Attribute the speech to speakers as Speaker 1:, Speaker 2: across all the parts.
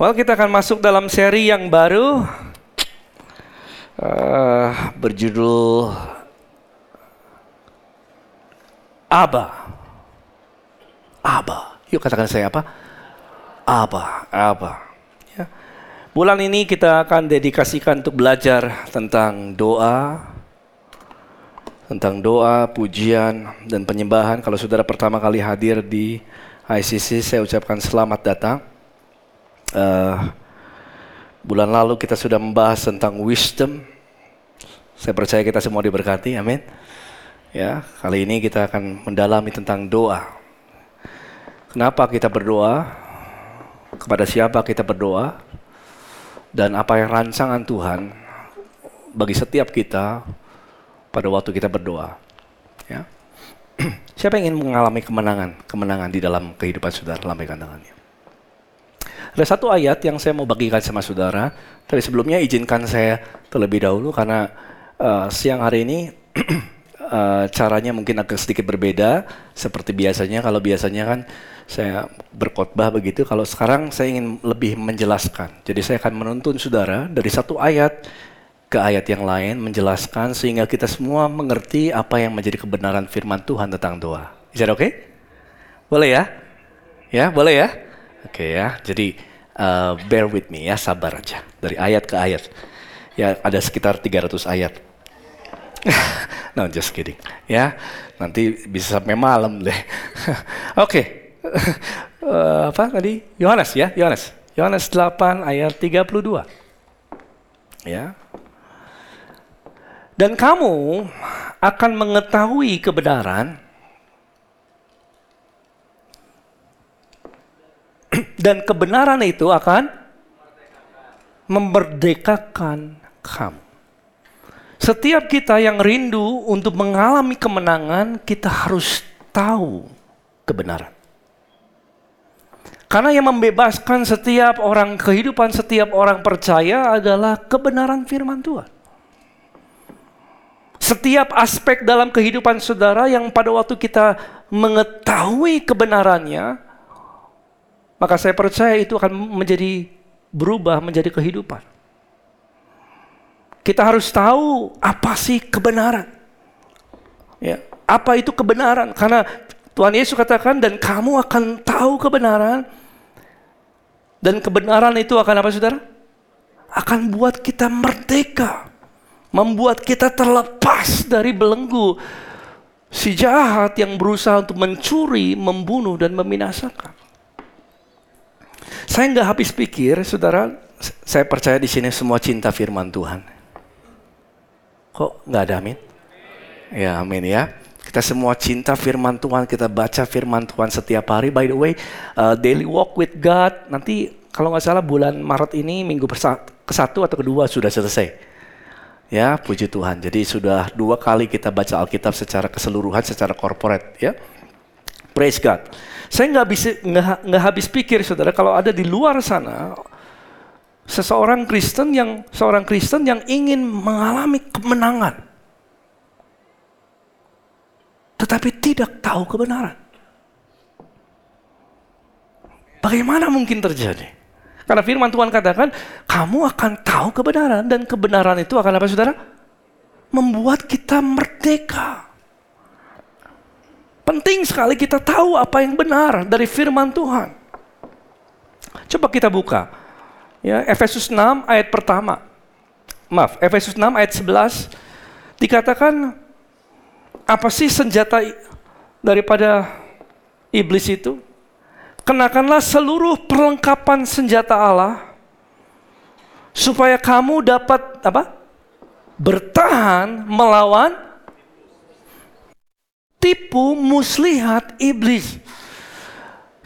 Speaker 1: Well, kita akan masuk dalam seri yang baru uh, berjudul Aba. Aba. Yuk katakan saya apa? Aba, Aba. Ya. Bulan ini kita akan dedikasikan untuk belajar tentang doa, tentang doa, pujian, dan penyembahan. Kalau saudara pertama kali hadir di ICC, saya ucapkan selamat datang. Uh, bulan lalu kita sudah membahas tentang wisdom. Saya percaya kita semua diberkati, amin. Ya, kali ini kita akan mendalami tentang doa. Kenapa kita berdoa? Kepada siapa kita berdoa? Dan apa yang rancangan Tuhan bagi setiap kita pada waktu kita berdoa. Ya. Siapa yang ingin mengalami kemenangan, kemenangan di dalam kehidupan saudara? Lambaikan tangannya. Ada satu ayat yang saya mau bagikan sama saudara. Tapi sebelumnya izinkan saya terlebih dahulu karena uh, siang hari ini uh, caranya mungkin agak sedikit berbeda seperti biasanya. Kalau biasanya kan saya berkhotbah begitu. Kalau sekarang saya ingin lebih menjelaskan. Jadi saya akan menuntun saudara dari satu ayat ke ayat yang lain menjelaskan sehingga kita semua mengerti apa yang menjadi kebenaran firman Tuhan tentang doa. Is that okay? Boleh ya? Ya, boleh ya? Oke okay, ya. Jadi uh, bear with me ya, sabar aja. Dari ayat ke ayat. Ya, ada sekitar 300 ayat. no, just kidding. Ya, nanti bisa sampai malam deh. Oke. okay. uh, apa tadi? Yohanes ya, Yohanes. Yohanes 8 ayat 32. Ya, dan kamu akan mengetahui kebenaran dan kebenaran itu akan memerdekakan kamu. Setiap kita yang rindu untuk mengalami kemenangan, kita harus tahu kebenaran. Karena yang membebaskan setiap orang, kehidupan setiap orang percaya adalah kebenaran firman Tuhan. Setiap aspek dalam kehidupan saudara yang pada waktu kita mengetahui kebenarannya, maka saya percaya itu akan menjadi berubah menjadi kehidupan. Kita harus tahu apa sih kebenaran. Ya, apa itu kebenaran? Karena Tuhan Yesus katakan dan kamu akan tahu kebenaran dan kebenaran itu akan apa Saudara? Akan buat kita merdeka membuat kita terlepas dari belenggu si jahat yang berusaha untuk mencuri, membunuh, dan membinasakan. Saya nggak habis pikir, saudara, saya percaya di sini semua cinta firman Tuhan. Kok nggak ada amin? Ya amin ya. Kita semua cinta firman Tuhan, kita baca firman Tuhan setiap hari. By the way, uh, daily walk with God, nanti kalau nggak salah bulan Maret ini minggu ke satu atau kedua sudah selesai. Ya, puji Tuhan. Jadi sudah dua kali kita baca Alkitab secara keseluruhan, secara korporat, ya. Praise God. Saya nggak bisa nggak habis pikir, saudara, kalau ada di luar sana seseorang Kristen yang seorang Kristen yang ingin mengalami kemenangan, tetapi tidak tahu kebenaran. Bagaimana mungkin terjadi? Karena firman Tuhan katakan, kamu akan tahu kebenaran dan kebenaran itu akan apa saudara? Membuat kita merdeka. Penting sekali kita tahu apa yang benar dari firman Tuhan. Coba kita buka. Ya, Efesus 6 ayat pertama. Maaf, Efesus 6 ayat 11 dikatakan apa sih senjata daripada iblis itu? kenakanlah seluruh perlengkapan senjata Allah supaya kamu dapat apa? bertahan melawan tipu muslihat iblis.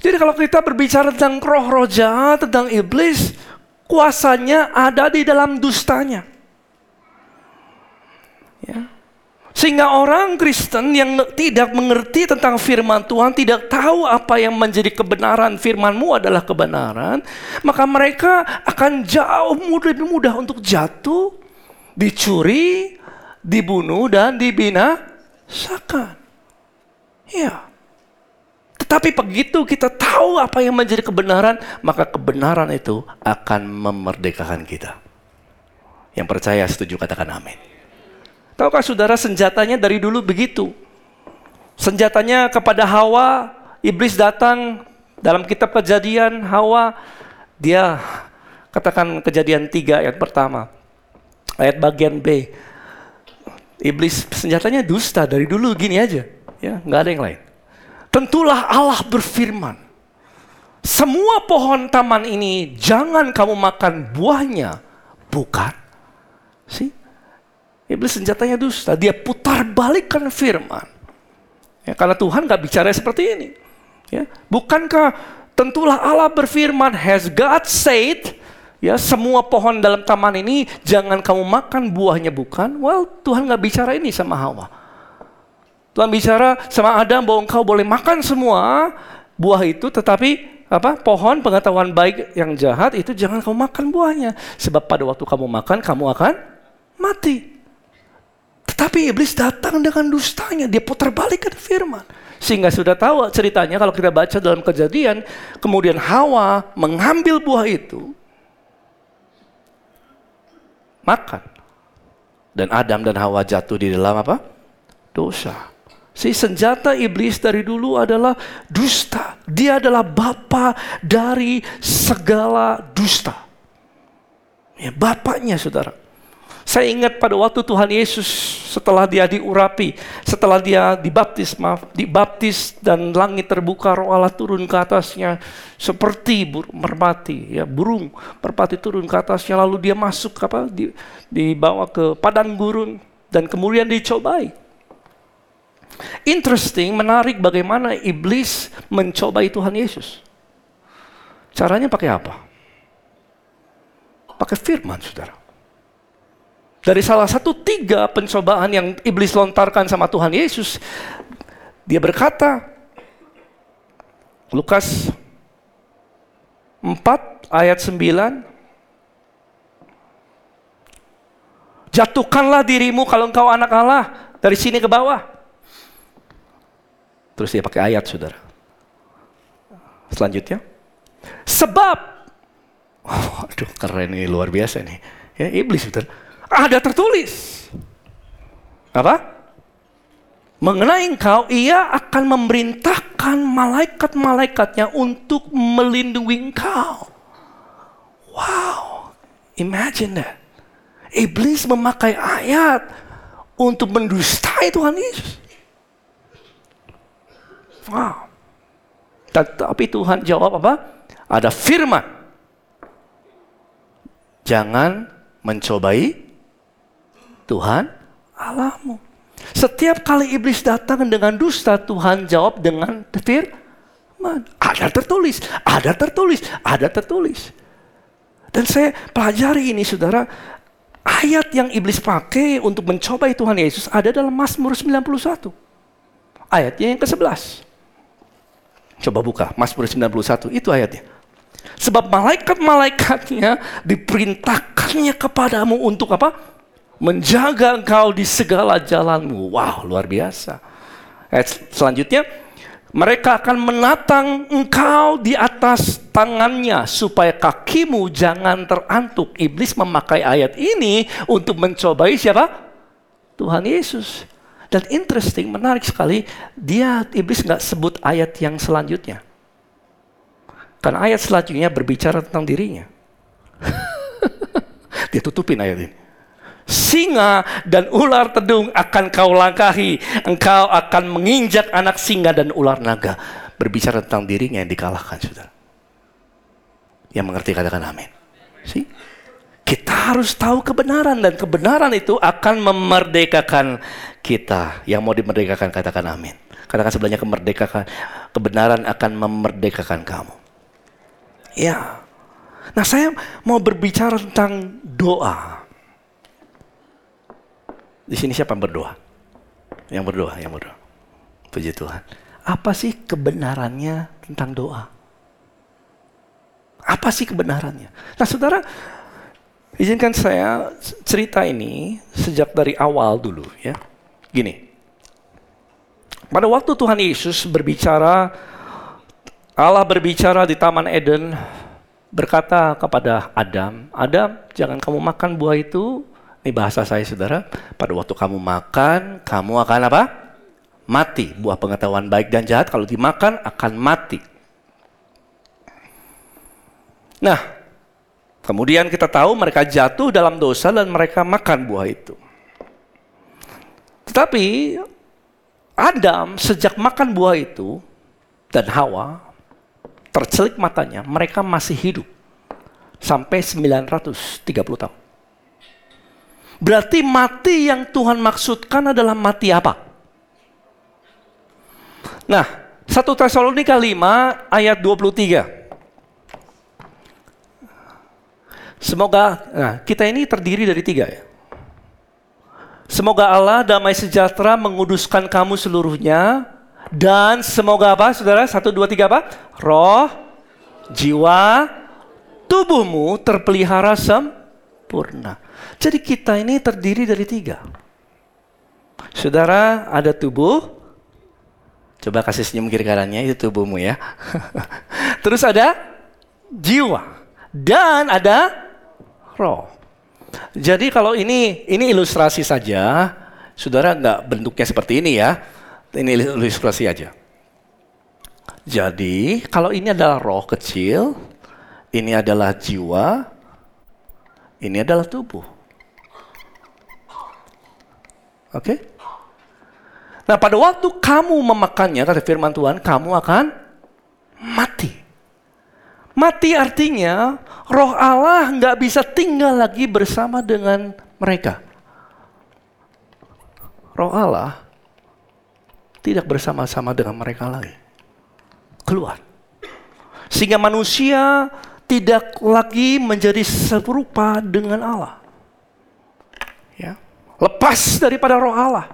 Speaker 1: Jadi kalau kita berbicara tentang roh-roh jahat, tentang iblis, kuasanya ada di dalam dustanya. Ya. Sehingga orang Kristen yang tidak mengerti tentang firman Tuhan, tidak tahu apa yang menjadi kebenaran, firmanmu adalah kebenaran, maka mereka akan jauh lebih mudah untuk jatuh, dicuri, dibunuh, dan dibinasakan. Ya. Tetapi begitu kita tahu apa yang menjadi kebenaran, maka kebenaran itu akan memerdekakan kita. Yang percaya setuju katakan amin. Tahukah saudara senjatanya dari dulu begitu. Senjatanya kepada Hawa, iblis datang dalam kitab kejadian Hawa, dia katakan kejadian tiga ayat pertama. Ayat bagian B. Iblis senjatanya dusta dari dulu gini aja. Ya nggak ada yang lain. Tentulah Allah berfirman. Semua pohon taman ini jangan kamu makan buahnya. Bukan. Sih? Iblis senjatanya dusta. Dia putar balikkan firman. Ya, karena Tuhan gak bicara seperti ini. Ya, bukankah tentulah Allah berfirman, has God said, ya semua pohon dalam taman ini jangan kamu makan buahnya bukan? Well, Tuhan gak bicara ini sama Hawa. Tuhan bicara sama Adam bahwa engkau boleh makan semua buah itu, tetapi apa pohon pengetahuan baik yang jahat itu jangan kamu makan buahnya, sebab pada waktu kamu makan kamu akan mati. Tetapi iblis datang dengan dustanya, dia putar balik firman. Sehingga sudah tahu ceritanya kalau kita baca dalam kejadian, kemudian Hawa mengambil buah itu, makan. Dan Adam dan Hawa jatuh di dalam apa? Dosa. Si senjata iblis dari dulu adalah dusta. Dia adalah bapa dari segala dusta. Ya, bapaknya saudara. Saya ingat pada waktu Tuhan Yesus setelah dia diurapi, setelah dia dibaptis, maaf, dibaptis dan langit terbuka, roh Allah turun ke atasnya seperti burung merpati, ya burung merpati turun ke atasnya, lalu dia masuk apa, di, dibawa ke padang gurun dan kemudian dicobai. Interesting, menarik bagaimana iblis mencobai Tuhan Yesus. Caranya pakai apa? Pakai firman, saudara. Dari salah satu tiga pencobaan yang iblis lontarkan sama Tuhan Yesus, dia berkata, Lukas 4 ayat 9, Jatuhkanlah dirimu kalau engkau anak Allah dari sini ke bawah. Terus dia pakai ayat, saudara. Selanjutnya, sebab, oh, aduh keren ini luar biasa nih. Ya, iblis, saudara ada tertulis. Apa? Mengenai engkau, ia akan memerintahkan malaikat-malaikatnya untuk melindungi engkau. Wow, imagine that. Iblis memakai ayat untuk mendustai Tuhan Yesus. Wow. Tapi Tuhan jawab apa? Ada firman. Jangan mencobai Tuhan Allahmu. Setiap kali iblis datang dengan dusta, Tuhan jawab dengan firman. Ada tertulis, ada tertulis, ada tertulis. Dan saya pelajari ini saudara, ayat yang iblis pakai untuk mencobai Tuhan Yesus ada dalam Mazmur 91. Ayatnya yang ke-11. Coba buka Mazmur 91, itu ayatnya. Sebab malaikat-malaikatnya diperintahkannya kepadamu untuk apa? menjaga engkau di segala jalanmu. Wow, luar biasa. Ayat selanjutnya, mereka akan menatang engkau di atas tangannya supaya kakimu jangan terantuk. Iblis memakai ayat ini untuk mencobai siapa? Tuhan Yesus. Dan interesting, menarik sekali, dia iblis nggak sebut ayat yang selanjutnya. Karena ayat selanjutnya berbicara tentang dirinya. dia tutupin ayat ini singa dan ular tedung akan kau langkahi. Engkau akan menginjak anak singa dan ular naga. Berbicara tentang dirinya yang dikalahkan, saudara. Yang mengerti katakan amin. See? Kita harus tahu kebenaran dan kebenaran itu akan memerdekakan kita. Yang mau dimerdekakan katakan amin. Katakan sebelahnya kemerdekakan. Kebenaran akan memerdekakan kamu. Ya. Nah saya mau berbicara tentang doa. Di sini siapa yang berdoa? Yang berdoa, yang berdoa. Puji Tuhan. Apa sih kebenarannya tentang doa? Apa sih kebenarannya? Nah saudara, izinkan saya cerita ini sejak dari awal dulu ya. Gini, pada waktu Tuhan Yesus berbicara Allah berbicara di Taman Eden, berkata kepada Adam, Adam, jangan kamu makan buah itu. Ini bahasa saya saudara. Pada waktu kamu makan, kamu akan apa? Mati. Buah pengetahuan baik dan jahat kalau dimakan akan mati. Nah, kemudian kita tahu mereka jatuh dalam dosa dan mereka makan buah itu. Tetapi Adam sejak makan buah itu dan Hawa tercelik matanya, mereka masih hidup sampai 930 tahun. Berarti mati yang Tuhan maksudkan adalah mati apa? Nah, 1 Tesalonika 5 ayat 23. Semoga nah, kita ini terdiri dari tiga ya. Semoga Allah damai sejahtera menguduskan kamu seluruhnya dan semoga apa saudara? Satu, dua, tiga apa? Roh, jiwa, tubuhmu terpelihara sempurna. Jadi kita ini terdiri dari tiga. Saudara ada tubuh, coba kasih senyum kiri kanannya itu tubuhmu ya. Terus ada jiwa dan ada roh. Jadi kalau ini ini ilustrasi saja, saudara nggak bentuknya seperti ini ya ini ilustrasi aja. Jadi, kalau ini adalah roh kecil, ini adalah jiwa, ini adalah tubuh. Oke? Okay? Nah, pada waktu kamu memakannya, kata firman Tuhan, kamu akan mati. Mati artinya roh Allah nggak bisa tinggal lagi bersama dengan mereka. Roh Allah tidak bersama-sama dengan mereka lagi. Keluar. Sehingga manusia tidak lagi menjadi serupa dengan Allah. Ya. Lepas daripada roh Allah.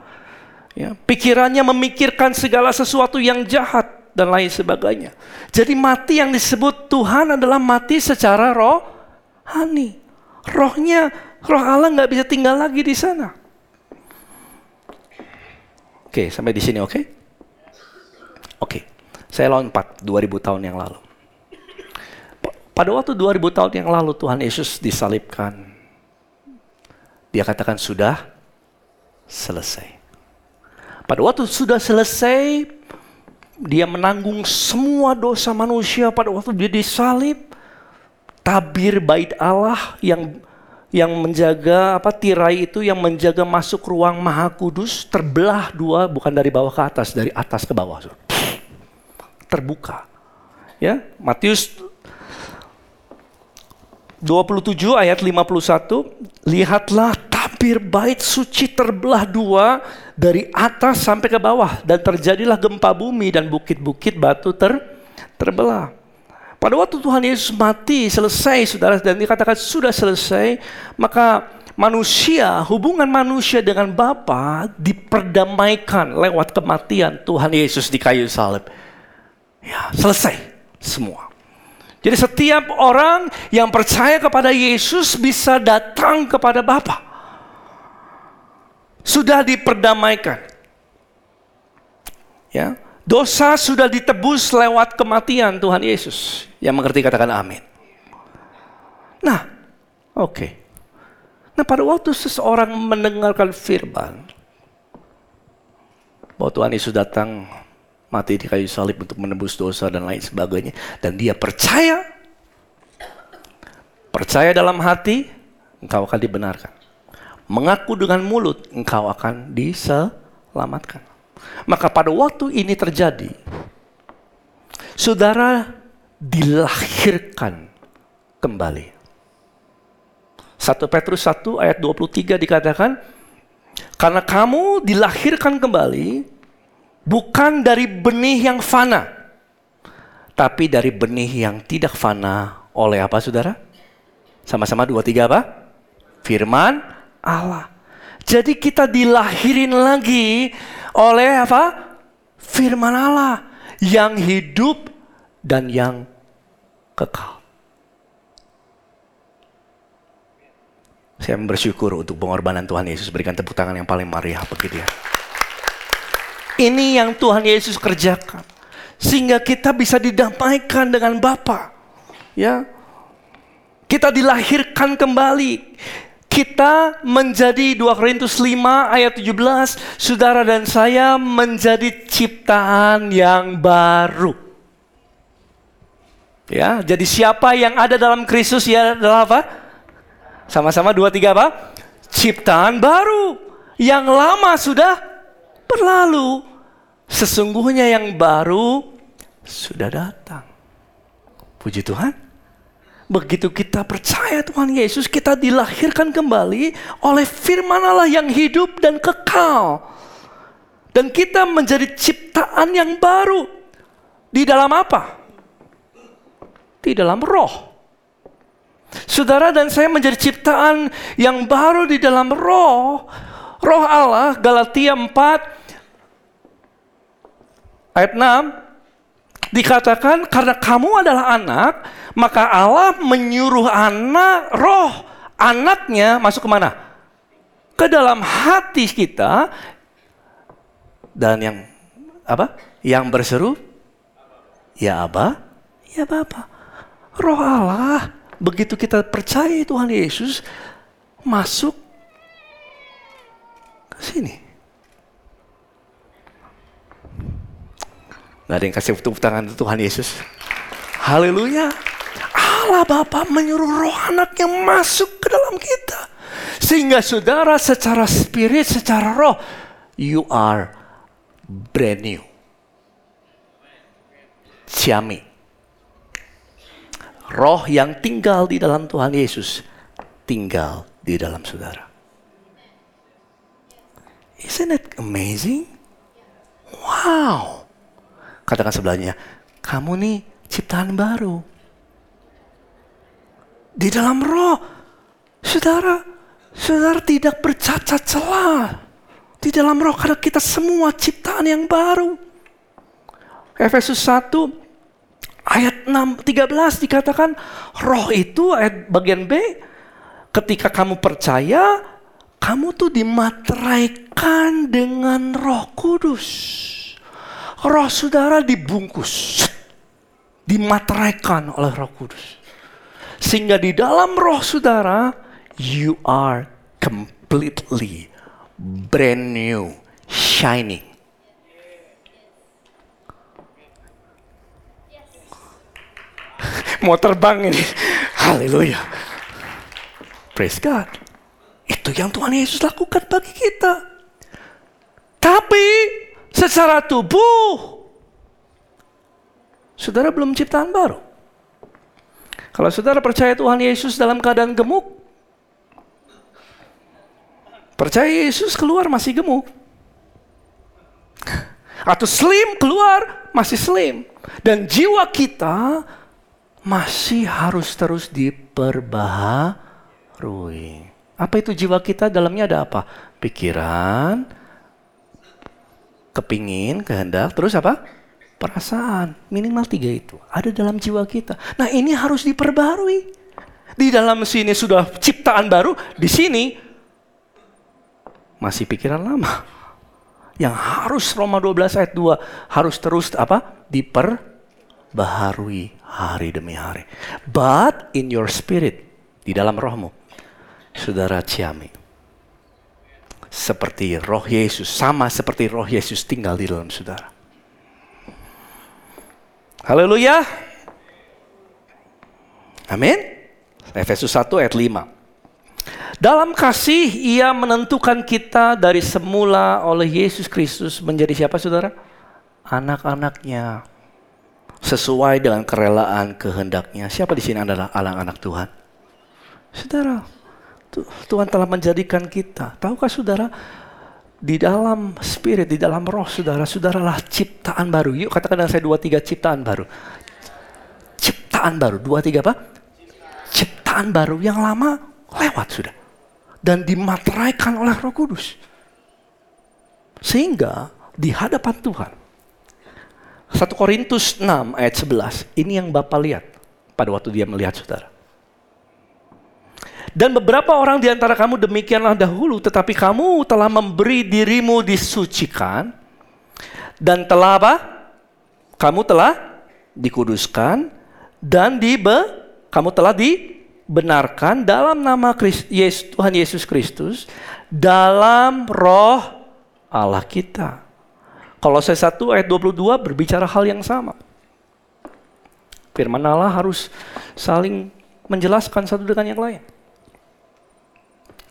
Speaker 1: Ya. Pikirannya memikirkan segala sesuatu yang jahat dan lain sebagainya. Jadi mati yang disebut Tuhan adalah mati secara roh hani. Rohnya, roh Allah nggak bisa tinggal lagi di sana. Oke, sampai di sini oke? Okay? Oke. Saya lompat 2000 tahun yang lalu. Pada waktu 2000 tahun yang lalu Tuhan Yesus disalibkan. Dia katakan sudah selesai. Pada waktu sudah selesai, dia menanggung semua dosa manusia pada waktu dia disalib. Tabir bait Allah yang yang menjaga apa tirai itu yang menjaga masuk ruang maha kudus terbelah dua bukan dari bawah ke atas dari atas ke bawah terbuka ya Matius 27 ayat 51 lihatlah tabir bait suci terbelah dua dari atas sampai ke bawah dan terjadilah gempa bumi dan bukit-bukit batu ter terbelah pada waktu Tuhan Yesus mati, selesai saudara, dan dikatakan sudah selesai, maka manusia, hubungan manusia dengan Bapa diperdamaikan lewat kematian Tuhan Yesus di kayu salib. Ya, selesai semua. Jadi setiap orang yang percaya kepada Yesus bisa datang kepada Bapa. Sudah diperdamaikan. Ya, Dosa sudah ditebus lewat kematian Tuhan Yesus. Yang mengerti katakan amin. Nah, oke. Okay. Nah pada waktu seseorang mendengarkan firman. Bahwa Tuhan Yesus datang mati di kayu salib untuk menebus dosa dan lain sebagainya. Dan dia percaya. Percaya dalam hati, engkau akan dibenarkan. Mengaku dengan mulut, engkau akan diselamatkan. Maka pada waktu ini terjadi, saudara dilahirkan kembali. 1 Petrus 1 ayat 23 dikatakan, karena kamu dilahirkan kembali bukan dari benih yang fana, tapi dari benih yang tidak fana oleh apa saudara? Sama-sama dua tiga apa? Firman Allah. Jadi kita dilahirin lagi oleh apa? Firman Allah yang hidup dan yang kekal. Saya bersyukur untuk pengorbanan Tuhan Yesus. Berikan tepuk tangan yang paling meriah bagi dia. Ini yang Tuhan Yesus kerjakan. sehingga kita bisa didamaikan dengan Bapa. Ya. Kita dilahirkan kembali. Kita menjadi 2 Korintus 5 ayat 17, saudara dan saya menjadi ciptaan yang baru. Ya, jadi siapa yang ada dalam Kristus ya adalah apa? Sama-sama dua tiga apa? Ciptaan baru. Yang lama sudah berlalu. Sesungguhnya yang baru sudah datang. Puji Tuhan. Begitu kita percaya Tuhan Yesus, kita dilahirkan kembali oleh firman Allah yang hidup dan kekal. Dan kita menjadi ciptaan yang baru. Di dalam apa? Di dalam roh. Saudara dan saya menjadi ciptaan yang baru di dalam roh. Roh Allah, Galatia 4 ayat 6 dikatakan karena kamu adalah anak, maka Allah menyuruh anak roh anaknya masuk ke mana? Ke dalam hati kita dan yang apa? Yang berseru ya apa? Ya Bapa. Roh Allah begitu kita percaya Tuhan Yesus masuk ke sini. Gak ada yang kasih tepuk tangan Tuhan Yesus. Haleluya. Allah Bapa menyuruh roh anaknya masuk ke dalam kita. Sehingga saudara secara spirit, secara roh, you are brand new. Ciami. Roh yang tinggal di dalam Tuhan Yesus, tinggal di dalam saudara. Isn't it amazing? Wow. Katakan sebelahnya, kamu nih ciptaan baru di dalam roh. Saudara, saudara tidak bercacat celah di dalam roh karena kita semua ciptaan yang baru. Efesus 1 ayat 6 13 dikatakan roh itu ayat bagian B ketika kamu percaya kamu tuh dimateraikan dengan Roh Kudus. Roh saudara dibungkus, dimateraikan oleh Roh Kudus. Sehingga di dalam roh saudara, you are completely brand new, shining. Mau terbang ini. Haleluya. Praise God. Itu yang Tuhan Yesus lakukan bagi kita. Tapi secara tubuh, saudara belum ciptaan baru. Kalau saudara percaya Tuhan Yesus dalam keadaan gemuk, percaya Yesus keluar masih gemuk. Atau slim keluar masih slim. Dan jiwa kita masih harus terus diperbaharui. Apa itu jiwa kita? Dalamnya ada apa? Pikiran, kepingin, kehendak, terus apa? perasaan. Minimal tiga itu. Ada dalam jiwa kita. Nah ini harus diperbarui. Di dalam sini sudah ciptaan baru. Di sini masih pikiran lama. Yang harus Roma 12 ayat 2 harus terus apa? Diperbaharui hari demi hari. But in your spirit, di dalam rohmu, saudara ciami. Seperti roh Yesus, sama seperti roh Yesus tinggal di dalam saudara. Haleluya. Amin. Efesus 1 ayat 5. Dalam kasih ia menentukan kita dari semula oleh Yesus Kristus menjadi siapa saudara? Anak-anaknya. Sesuai dengan kerelaan kehendaknya. Siapa di sini adalah anak-anak Tuhan? Saudara, Tuhan telah menjadikan kita. Tahukah saudara, di dalam spirit, di dalam roh saudara, saudaralah ciptaan baru. Yuk katakan dengan saya dua tiga ciptaan baru. Ciptaan baru, dua tiga apa? Ciptaan baru yang lama lewat sudah. Dan dimateraikan oleh roh kudus. Sehingga di hadapan Tuhan. 1 Korintus 6 ayat 11. Ini yang Bapak lihat pada waktu dia melihat saudara. Dan beberapa orang di antara kamu demikianlah dahulu, tetapi kamu telah memberi dirimu disucikan dan telah apa? kamu telah dikuduskan dan dibe kamu telah dibenarkan dalam nama Christ, Yesus, Tuhan Yesus Kristus dalam roh Allah kita. Kalau saya 1 ayat 22 berbicara hal yang sama. Firman Allah harus saling menjelaskan satu dengan yang lain.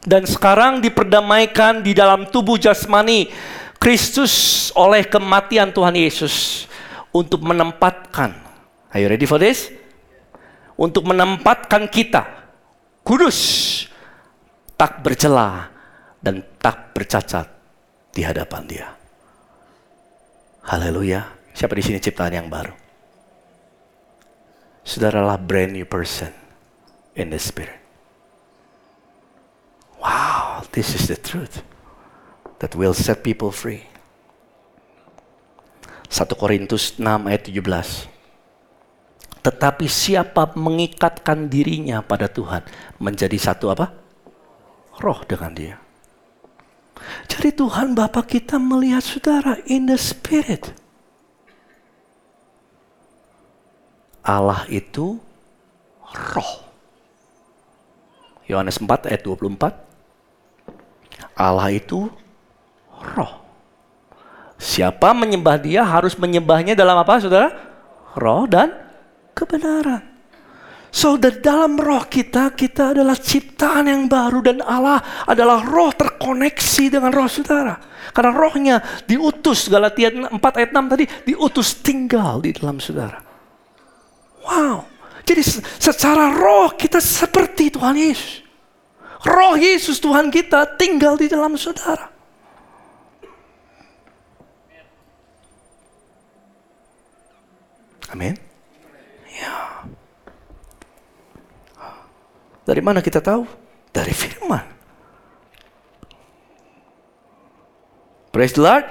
Speaker 1: Dan sekarang diperdamaikan di dalam tubuh jasmani Kristus oleh kematian Tuhan Yesus untuk menempatkan. Are you ready for this? Untuk menempatkan kita kudus, tak bercela dan tak bercacat di hadapan Dia. Haleluya. Siapa di sini ciptaan yang baru? Saudaralah brand new person in the spirit. Wow, this is the truth that will set people free. 1 Korintus 6 ayat 17. Tetapi siapa mengikatkan dirinya pada Tuhan menjadi satu apa? Roh dengan dia. Jadi Tuhan Bapak kita melihat saudara in the spirit. Allah itu roh. Yohanes 4 ayat 24. Allah itu roh. Siapa menyembah dia harus menyembahnya dalam apa saudara? Roh dan kebenaran. So, dalam roh kita, kita adalah ciptaan yang baru dan Allah adalah roh terkoneksi dengan roh saudara. Karena rohnya diutus, Galatia 4 ayat 6 tadi, diutus tinggal di dalam saudara. Wow. Jadi secara roh kita seperti Tuhan Yesus. Roh Yesus Tuhan kita tinggal di dalam saudara. Amin. Ya. Dari mana kita tahu? Dari firman. Praise the Lord.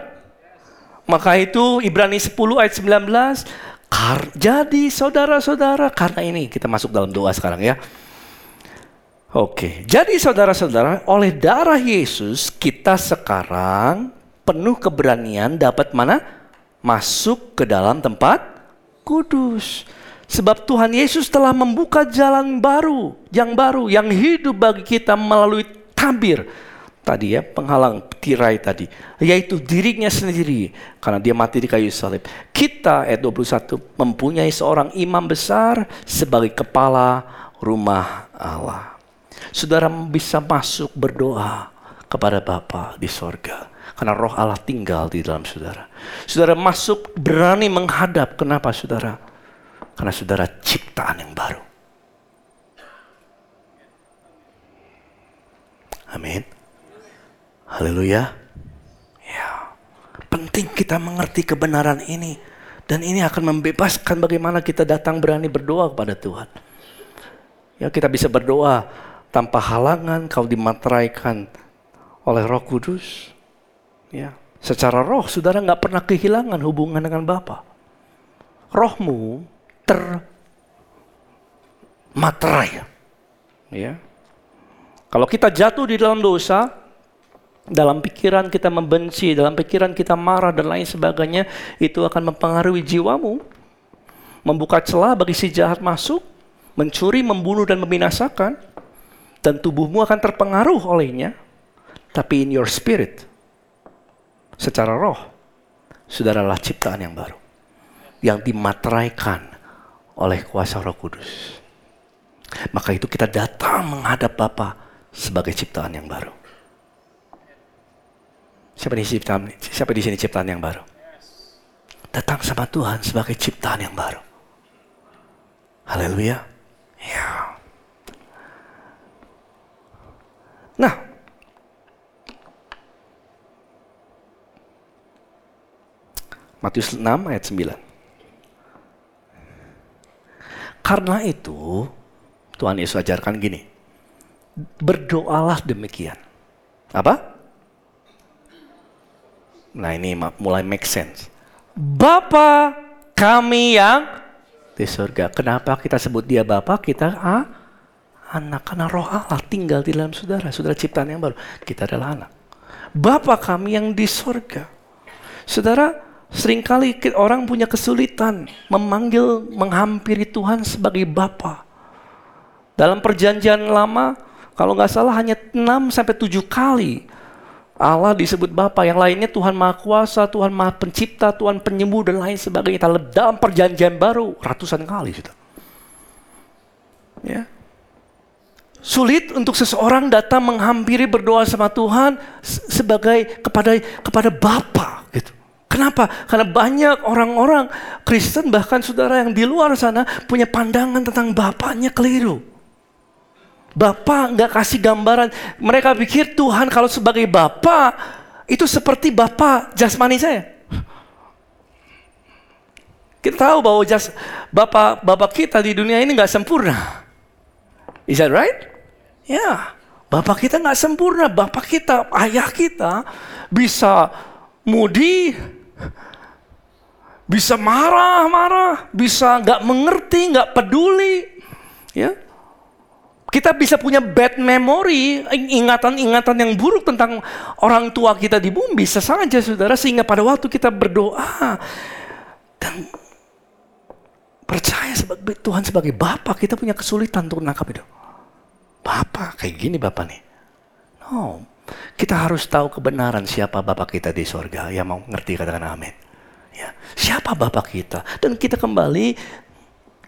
Speaker 1: Maka itu Ibrani 10 ayat 19 Kar jadi saudara-saudara karena ini kita masuk dalam doa sekarang ya. Oke, jadi saudara-saudara oleh darah Yesus kita sekarang penuh keberanian dapat mana? Masuk ke dalam tempat kudus. Sebab Tuhan Yesus telah membuka jalan baru, yang baru, yang hidup bagi kita melalui tabir tadi ya, penghalang tirai tadi, yaitu dirinya sendiri karena dia mati di kayu salib. Kita ayat 21 mempunyai seorang imam besar sebagai kepala rumah Allah. Saudara bisa masuk berdoa kepada Bapa di sorga. Karena roh Allah tinggal di dalam saudara. Saudara masuk berani menghadap. Kenapa saudara? Karena saudara ciptaan yang baru. Amin. Haleluya. Ya. Penting kita mengerti kebenaran ini. Dan ini akan membebaskan bagaimana kita datang berani berdoa kepada Tuhan. Ya kita bisa berdoa tanpa halangan kalau dimateraikan oleh roh kudus. Ya, secara roh saudara nggak pernah kehilangan hubungan dengan Bapa. Rohmu termaterai. Ya. Kalau kita jatuh di dalam dosa, dalam pikiran kita membenci, dalam pikiran kita marah dan lain sebagainya, itu akan mempengaruhi jiwamu. Membuka celah bagi si jahat masuk, mencuri, membunuh dan membinasakan. Dan tubuhmu akan terpengaruh olehnya. Tapi in your spirit, secara roh, saudaralah ciptaan yang baru. Yang dimateraikan oleh kuasa roh kudus. Maka itu kita datang menghadap Bapa sebagai ciptaan yang baru. Siapa di sini ciptaan, siapa di sini ciptaan yang baru? Datang sama Tuhan sebagai ciptaan yang baru. Haleluya. Ya. Nah, Matius 6 ayat 9. Karena itu, Tuhan Yesus ajarkan gini. Berdoalah demikian. Apa? Nah ini mulai make sense. Bapa kami yang di surga. Kenapa kita sebut dia Bapa? Kita ah, anak. Karena roh Allah tinggal di dalam saudara. Saudara ciptaan yang baru. Kita adalah anak. Bapa kami yang di surga. Saudara, Seringkali orang punya kesulitan memanggil, menghampiri Tuhan sebagai Bapa. Dalam perjanjian lama, kalau nggak salah hanya 6 sampai 7 kali Allah disebut Bapa, yang lainnya Tuhan Maha Kuasa, Tuhan Maha Pencipta, Tuhan Penyembuh dan lain sebagainya. Dalam perjanjian baru ratusan kali. Ya. Sulit untuk seseorang datang menghampiri berdoa sama Tuhan sebagai kepada kepada Bapa gitu. Kenapa? Karena banyak orang-orang Kristen bahkan saudara yang di luar sana punya pandangan tentang Bapaknya keliru. Bapak nggak kasih gambaran. Mereka pikir Tuhan kalau sebagai Bapak itu seperti Bapak jasmani saya. Kita tahu bahwa jas, Bapak Bapak kita di dunia ini nggak sempurna. Is that right? Ya, Bapak kita nggak sempurna. Bapak kita, ayah kita bisa mudi, bisa marah-marah, bisa nggak mengerti, nggak peduli. Ya, kita bisa punya bad memory, ingatan-ingatan yang buruk tentang orang tua kita di bumi, bisa saja saudara, sehingga pada waktu kita berdoa dan percaya sebagai Tuhan sebagai Bapak, kita punya kesulitan untuk menangkap itu. Bapak, kayak gini Bapak nih. No, kita harus tahu kebenaran siapa Bapak kita di sorga. Yang mau ngerti katakan amin. Ya, siapa Bapak kita? Dan kita kembali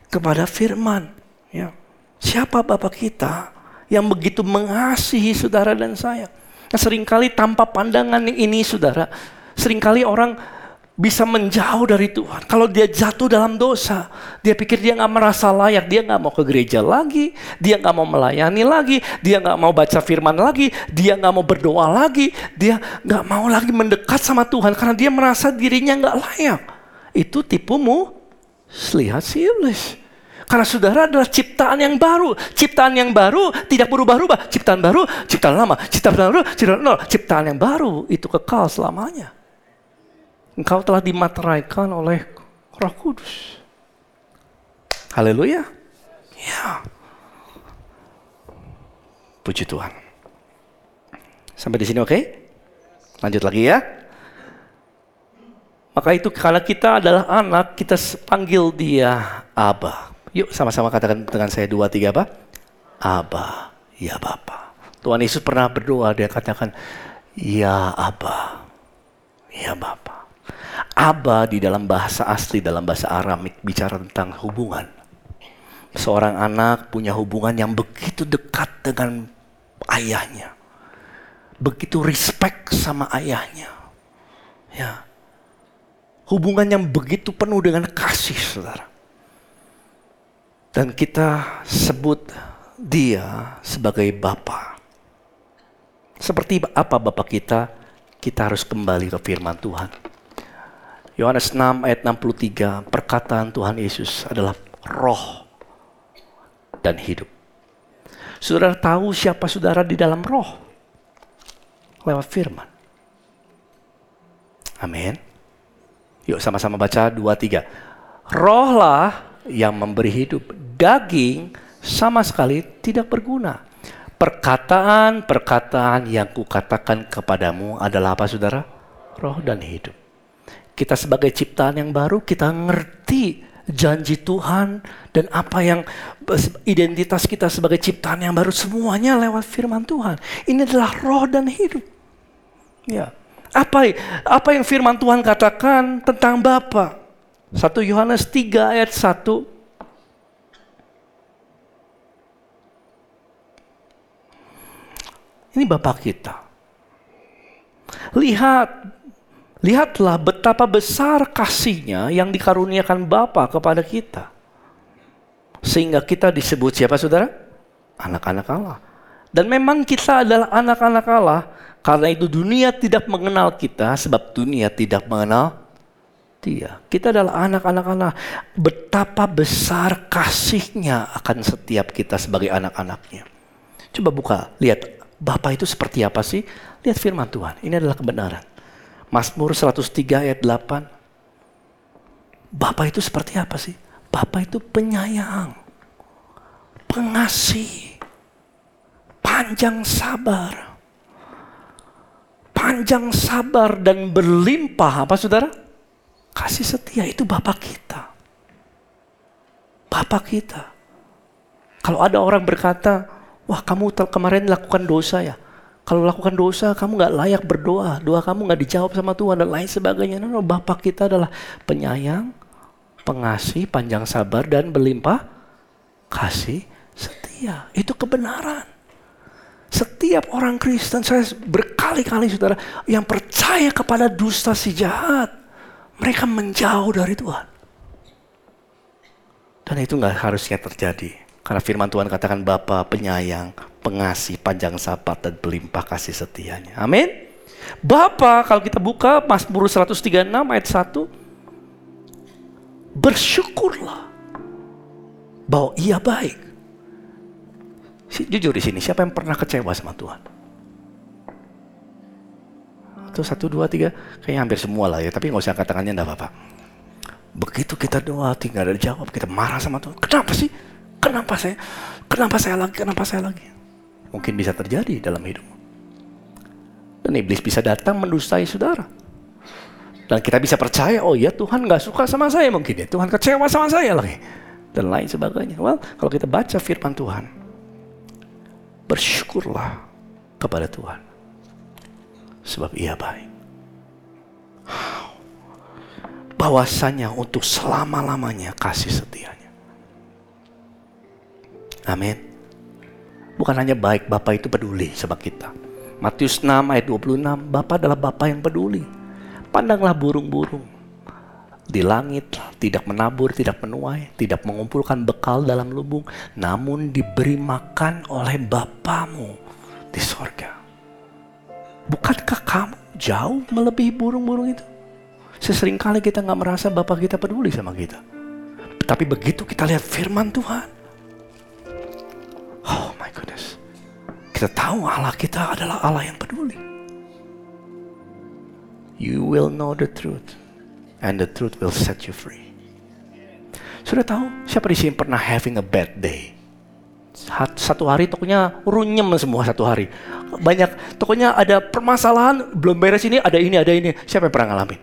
Speaker 1: kepada firman. Ya, siapa Bapak kita yang begitu mengasihi saudara dan saya? Nah, sering kali tanpa pandangan ini saudara, sering kali orang bisa menjauh dari Tuhan. Kalau dia jatuh dalam dosa, dia pikir dia nggak merasa layak, dia nggak mau ke gereja lagi, dia nggak mau melayani lagi, dia nggak mau baca firman lagi, dia nggak mau berdoa lagi, dia nggak mau lagi mendekat sama Tuhan karena dia merasa dirinya nggak layak. Itu tipumu, lihat si iblis. Karena saudara adalah ciptaan yang baru. Ciptaan yang baru tidak berubah-ubah. Ciptaan baru, ciptaan lama. Ciptaan baru, ciptaan nol. Ciptaan yang baru itu kekal selamanya. Engkau telah dimateraikan oleh Roh Kudus. Haleluya. Ya. Puji Tuhan. Sampai di sini oke? Okay? Lanjut lagi ya. Maka itu karena kita adalah anak, kita panggil dia Aba. Yuk sama-sama katakan dengan saya dua tiga apa? Aba, ya Bapa. Tuhan Yesus pernah berdoa, dia katakan, Ya Aba, ya Bapa. Aba di dalam bahasa asli, dalam bahasa Aramik bicara tentang hubungan. Seorang anak punya hubungan yang begitu dekat dengan ayahnya. Begitu respect sama ayahnya. Ya. Hubungan yang begitu penuh dengan kasih, saudara. Dan kita sebut dia sebagai Bapa. Seperti apa Bapak kita, kita harus kembali ke firman Tuhan. Yohanes 6 ayat 63, perkataan Tuhan Yesus adalah roh dan hidup. Saudara tahu siapa saudara di dalam roh? Lewat firman. Amin. Yuk sama-sama baca 2 3. Rohlah yang memberi hidup. Daging sama sekali tidak berguna. Perkataan-perkataan yang kukatakan kepadamu adalah apa saudara? Roh dan hidup. Kita sebagai ciptaan yang baru, kita ngerti janji Tuhan dan apa yang identitas kita sebagai ciptaan yang baru semuanya lewat firman Tuhan. Ini adalah roh dan hidup. Ya. Apa apa yang firman Tuhan katakan tentang Bapa? 1 Yohanes 3 ayat 1 Ini Bapak kita. Lihat Lihatlah betapa besar kasihnya yang dikaruniakan Bapa kepada kita. Sehingga kita disebut siapa saudara? Anak-anak Allah. Dan memang kita adalah anak-anak Allah. Karena itu dunia tidak mengenal kita sebab dunia tidak mengenal dia. Kita adalah anak-anak Allah. Betapa besar kasihnya akan setiap kita sebagai anak-anaknya. Coba buka, lihat Bapak itu seperti apa sih? Lihat firman Tuhan. Ini adalah kebenaran. Mazmur 103 ayat 8. Bapak itu seperti apa sih? Bapak itu penyayang, pengasih, panjang sabar. Panjang sabar dan berlimpah apa saudara? Kasih setia itu Bapak kita. Bapak kita. Kalau ada orang berkata, wah kamu kemarin lakukan dosa ya. Kalau lakukan dosa, kamu nggak layak berdoa. Doa kamu nggak dijawab sama Tuhan dan lain sebagainya. No, no, Bapak kita adalah penyayang, pengasih, panjang sabar, dan berlimpah kasih setia. Itu kebenaran. Setiap orang Kristen, saya berkali-kali saudara, yang percaya kepada dusta si jahat, mereka menjauh dari Tuhan. Dan itu nggak harusnya terjadi. Karena firman Tuhan katakan Bapa penyayang, pengasih, panjang sabar, dan berlimpah kasih setianya. Amin. Bapa, kalau kita buka Mazmur 136 ayat 1, bersyukurlah bahwa ia baik. Jujur di sini, siapa yang pernah kecewa sama Tuhan? Itu satu, dua, tiga, kayaknya hampir semua lah ya. Tapi nggak usah katakannya enggak apa-apa. Begitu kita doa, tinggal ada jawab, kita marah sama Tuhan. Kenapa sih? Kenapa saya? Kenapa saya lagi? Kenapa saya lagi? Mungkin bisa terjadi dalam hidupmu. Dan iblis bisa datang mendustai saudara. Dan kita bisa percaya, oh ya Tuhan nggak suka sama saya mungkin ya. Tuhan kecewa sama saya lagi. Dan lain sebagainya. Well, kalau kita baca firman Tuhan, bersyukurlah kepada Tuhan. Sebab ia baik. Bahwasanya untuk selama-lamanya kasih setianya. Amin. Bukan hanya baik, Bapak itu peduli sama kita. Matius 6 ayat 26, Bapak adalah Bapak yang peduli. Pandanglah burung-burung di langit tidak menabur, tidak menuai, tidak mengumpulkan bekal dalam lubung, namun diberi makan oleh Bapamu di sorga. Bukankah kamu jauh melebihi burung-burung itu? Seseringkali kita nggak merasa Bapak kita peduli sama kita. Tapi begitu kita lihat firman Tuhan, oh my goodness, kita tahu Allah kita adalah Allah yang peduli. You will know the truth and the truth will set you free. Sudah tahu siapa di sini pernah having a bad day? Satu hari tokonya runyem semua satu hari. Banyak tokonya ada permasalahan belum beres ini ada ini ada ini. Siapa yang pernah ngalamin?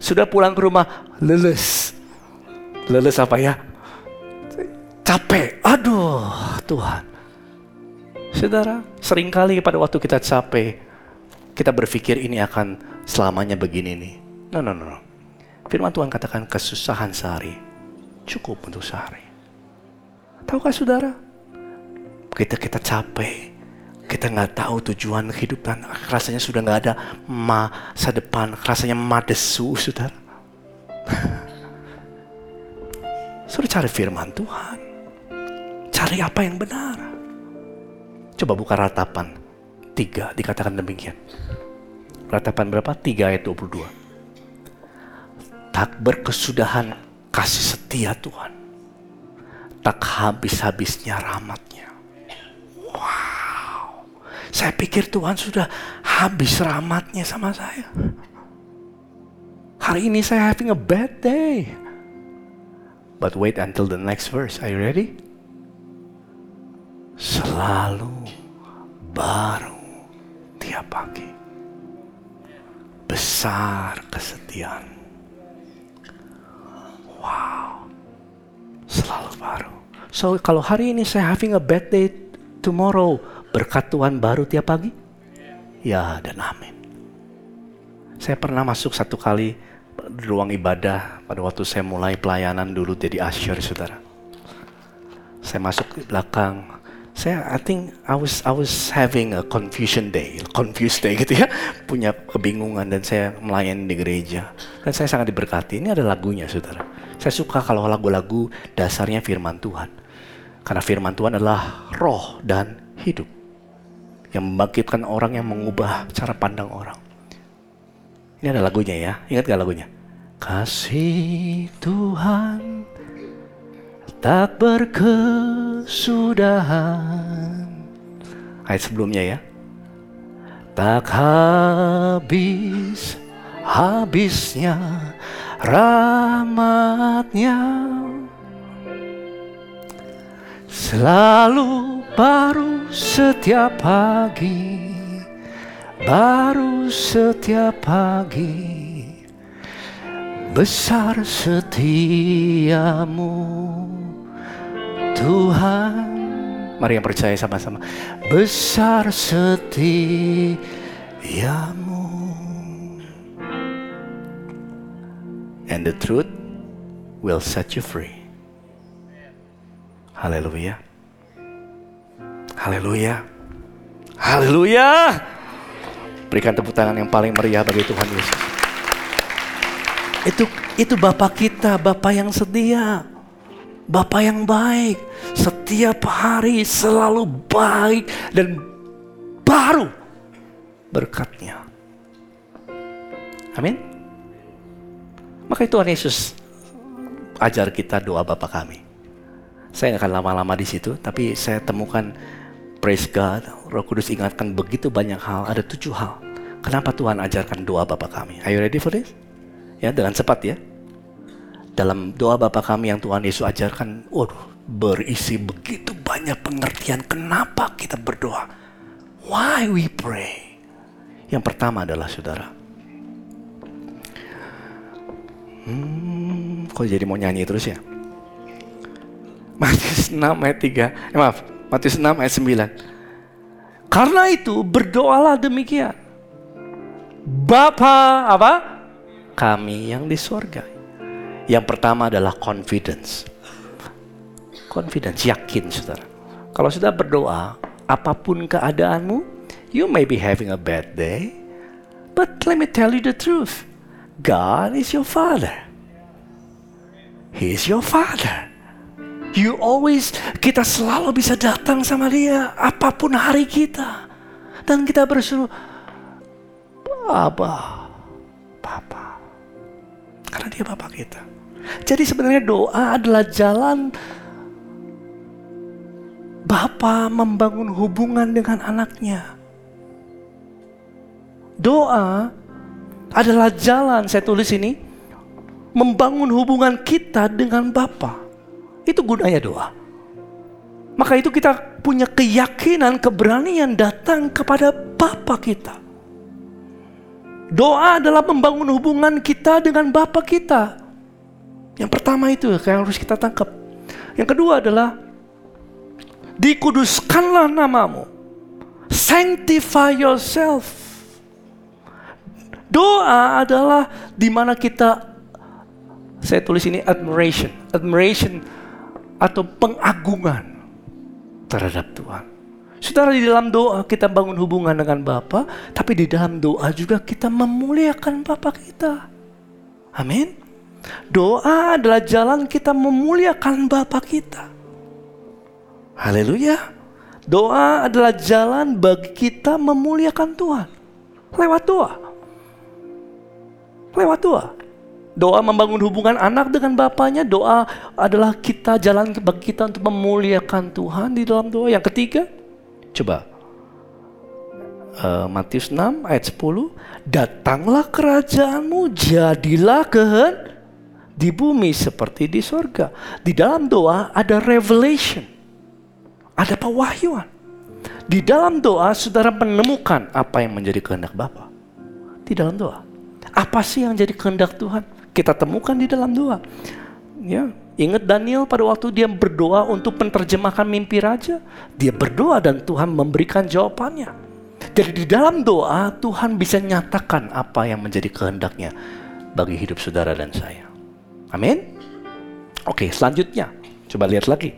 Speaker 1: Sudah pulang ke rumah leles. Leles apa ya? Capek. Aduh Tuhan. Saudara, sering kali pada waktu kita capek, kita berpikir ini akan selamanya begini nih. No, no, no. Firman Tuhan katakan kesusahan sehari cukup untuk sehari. Tahukah saudara? Kita kita capek, kita nggak tahu tujuan kehidupan, rasanya sudah nggak ada masa depan, rasanya madesu, saudara. Sudah cari firman Tuhan. Cari apa yang benar. Coba buka ratapan. Tiga dikatakan demikian. Ratapan berapa? Tiga ayat 22. Tak berkesudahan kasih setia Tuhan. Tak habis-habisnya rahmatnya. Wow. Saya pikir Tuhan sudah habis rahmatnya sama saya. Hari ini saya having a bad day. But wait until the next verse. Are you ready? Selalu baru tiap pagi. Besar kesetiaan. Wow. Selalu baru. So kalau hari ini saya having a bad day tomorrow, berkat Tuhan baru tiap pagi? Ya dan amin. Saya pernah masuk satu kali ruang ibadah pada waktu saya mulai pelayanan dulu jadi asyur saudara. Saya masuk di belakang. Saya I think I was I was having a confusion day, confused day gitu ya, punya kebingungan dan saya melayani di gereja. Dan saya sangat diberkati. Ini ada lagunya saudara. Saya suka kalau lagu-lagu dasarnya firman Tuhan. Karena firman Tuhan adalah roh dan hidup. Yang membangkitkan orang yang mengubah cara pandang orang. Ini ada lagunya ya. Ingat gak lagunya? Kasih Tuhan tak berkesudahan. Ayat sebelumnya ya. Tak habis habisnya rahmatnya Selalu baru setiap pagi Baru setiap pagi Besar setiamu Tuhan. Mari yang percaya sama-sama. Besar setiamu. And the truth will set you free. Haleluya Haleluya Haleluya Berikan tepuk tangan yang paling meriah bagi Tuhan Yesus. Itu itu Bapak kita, Bapak yang setia. Bapak yang baik, setiap hari selalu baik dan baru berkatnya. Amin. Maka Tuhan Yesus ajar kita doa Bapa kami. Saya nggak akan lama-lama di situ, tapi saya temukan praise God, Roh Kudus ingatkan begitu banyak hal, ada tujuh hal. Kenapa Tuhan ajarkan doa Bapa kami? Are you ready for this? ya dengan cepat ya. Dalam doa Bapa kami yang Tuhan Yesus ajarkan, waduh, berisi begitu banyak pengertian kenapa kita berdoa. Why we pray? Yang pertama adalah saudara. Hmm, kok jadi mau nyanyi terus ya? Matius 6 ayat 3. Eh, maaf, Matius 6 ayat 9. Karena itu berdoalah demikian. Bapa apa? kami yang di sorga. Yang pertama adalah confidence. Confidence, yakin saudara. Kalau sudah berdoa, apa pun keadaanmu, you may be having a bad day, but let me tell you the truth. God is your father. He is your father. You always, kita selalu bisa datang sama dia, apa pun hari kita. Dan kita bersuruh, Abah, Papa. Karena dia Bapak kita. Jadi sebenarnya doa adalah jalan Bapak membangun hubungan dengan anaknya. Doa adalah jalan, saya tulis ini, membangun hubungan kita dengan Bapa. Itu gunanya doa. Maka itu kita punya keyakinan, keberanian datang kepada Bapa kita. Doa adalah membangun hubungan kita dengan Bapa kita. Yang pertama itu yang harus kita tangkap. Yang kedua adalah dikuduskanlah namamu. Sanctify yourself. Doa adalah di mana kita saya tulis ini admiration, admiration atau pengagungan terhadap Tuhan. Saudara di dalam doa kita bangun hubungan dengan Bapa, tapi di dalam doa juga kita memuliakan Bapa kita. Amin. Doa adalah jalan kita memuliakan Bapa kita. Haleluya. Doa adalah jalan bagi kita memuliakan Tuhan. Lewat doa. Lewat doa. Doa membangun hubungan anak dengan bapaknya. Doa adalah kita jalan bagi kita untuk memuliakan Tuhan di dalam doa. Yang ketiga, Coba. Uh, Matius 6 ayat 10. Datanglah kerajaanmu, jadilah kehen di bumi seperti di sorga. Di dalam doa ada revelation. Ada pewahyuan. Di dalam doa saudara menemukan apa yang menjadi kehendak Bapa. Di dalam doa. Apa sih yang jadi kehendak Tuhan? Kita temukan di dalam doa. Ya, Ingat Daniel pada waktu dia berdoa untuk menerjemahkan mimpi raja. Dia berdoa dan Tuhan memberikan jawabannya. Jadi di dalam doa Tuhan bisa nyatakan apa yang menjadi kehendaknya bagi hidup saudara dan saya. Amin. Oke, selanjutnya coba lihat lagi.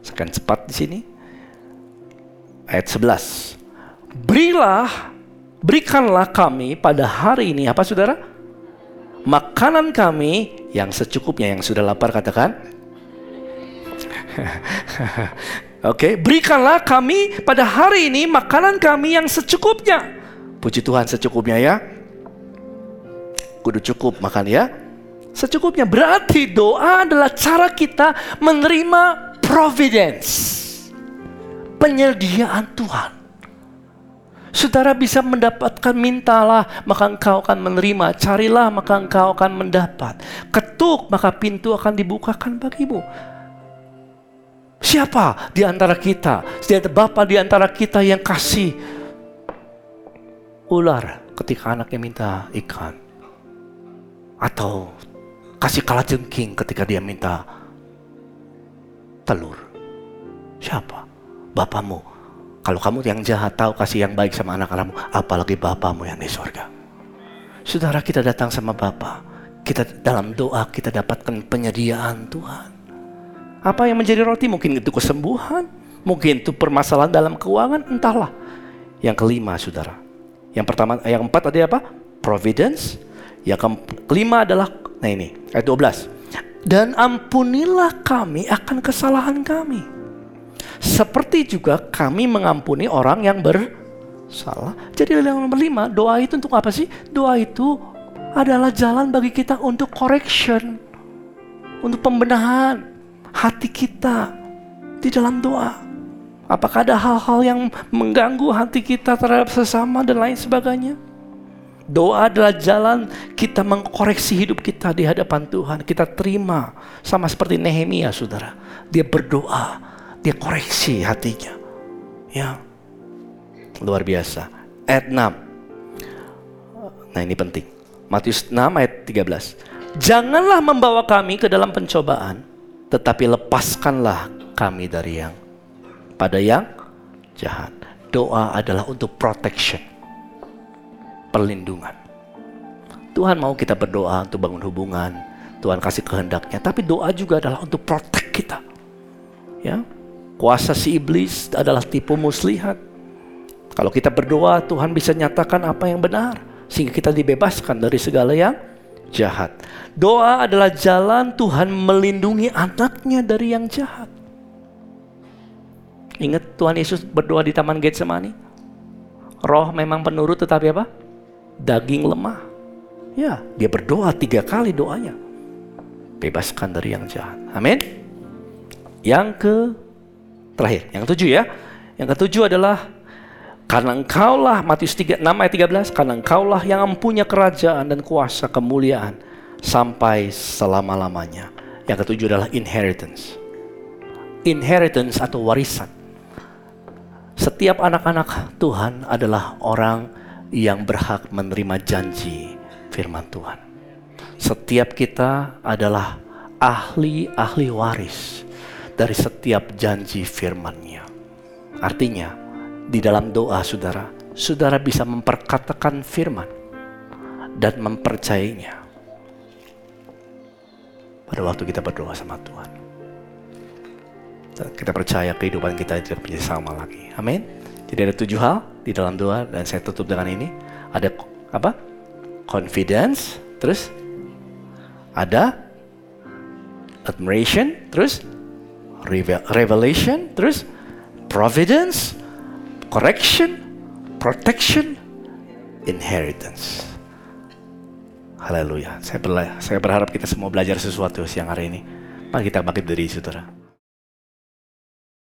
Speaker 1: Sekian cepat di sini. Ayat 11. Berilah, berikanlah kami pada hari ini apa saudara? Makanan kami yang secukupnya yang sudah lapar katakan Oke, okay. berikanlah kami pada hari ini makanan kami yang secukupnya. Puji Tuhan secukupnya ya. Kudu cukup makan ya. Secukupnya berarti doa adalah cara kita menerima providence. Penyediaan Tuhan. Saudara bisa mendapatkan mintalah maka engkau akan menerima, carilah maka engkau akan mendapat. Ketuk maka pintu akan dibukakan bagimu. Siapa di antara kita, setiap Bapak di antara kita yang kasih ular ketika anaknya minta ikan? Atau kasih kalajengking ketika dia minta telur? Siapa? Bapamu. Kalau kamu yang jahat tahu kasih yang baik sama anak-anakmu, apalagi bapamu yang di surga. Saudara kita datang sama Bapa, kita dalam doa kita dapatkan penyediaan Tuhan. Apa yang menjadi roti? Mungkin itu kesembuhan, mungkin itu permasalahan dalam keuangan, entahlah. Yang kelima, saudara. Yang pertama, yang empat ada apa? Providence. Yang kelima adalah, nah ini, ayat 12. Dan ampunilah kami akan kesalahan kami seperti juga kami mengampuni orang yang bersalah. Jadi yang nomor lima, doa itu untuk apa sih? Doa itu adalah jalan bagi kita untuk correction. Untuk pembenahan hati kita di dalam doa. Apakah ada hal-hal yang mengganggu hati kita terhadap sesama dan lain sebagainya? Doa adalah jalan kita mengkoreksi hidup kita di hadapan Tuhan. Kita terima sama seperti Nehemia, saudara. Dia berdoa, dia koreksi hatinya. Ya. Luar biasa. Ayat 6. Nah, ini penting. Matius 6 ayat 13. Janganlah membawa kami ke dalam pencobaan, tetapi lepaskanlah kami dari yang pada yang jahat. Doa adalah untuk protection. Perlindungan. Tuhan mau kita berdoa untuk bangun hubungan, Tuhan kasih kehendaknya, tapi doa juga adalah untuk protect kita. Ya, Kuasa si iblis adalah tipu muslihat. Kalau kita berdoa, Tuhan bisa nyatakan apa yang benar. Sehingga kita dibebaskan dari segala yang jahat. Doa adalah jalan Tuhan melindungi anaknya dari yang jahat. Ingat Tuhan Yesus berdoa di Taman Getsemani. Roh memang penurut tetapi apa? Daging lemah. Ya, dia berdoa tiga kali doanya. Bebaskan dari yang jahat. Amin. Yang ke Terakhir, yang ketujuh ya. Yang ketujuh adalah karena engkaulah Matius 3, 6 ayat 13 karena engkaulah yang mempunyai kerajaan dan kuasa kemuliaan sampai selama-lamanya. Yang ketujuh adalah inheritance. Inheritance atau warisan. Setiap anak-anak Tuhan adalah orang yang berhak menerima janji firman Tuhan. Setiap kita adalah ahli-ahli waris dari setiap janji firman-Nya. Artinya, di dalam doa saudara, saudara bisa memperkatakan firman dan mempercayainya. Pada waktu kita berdoa sama Tuhan. Kita percaya kehidupan kita tidak menjadi sama lagi. Amin. Jadi ada tujuh hal di dalam doa dan saya tutup dengan ini. Ada apa? Confidence, terus ada admiration, terus revelation, terus providence, correction, protection, inheritance. Haleluya. Saya, saya berharap kita semua belajar sesuatu siang hari ini. Mari kita bangkit dari saudara.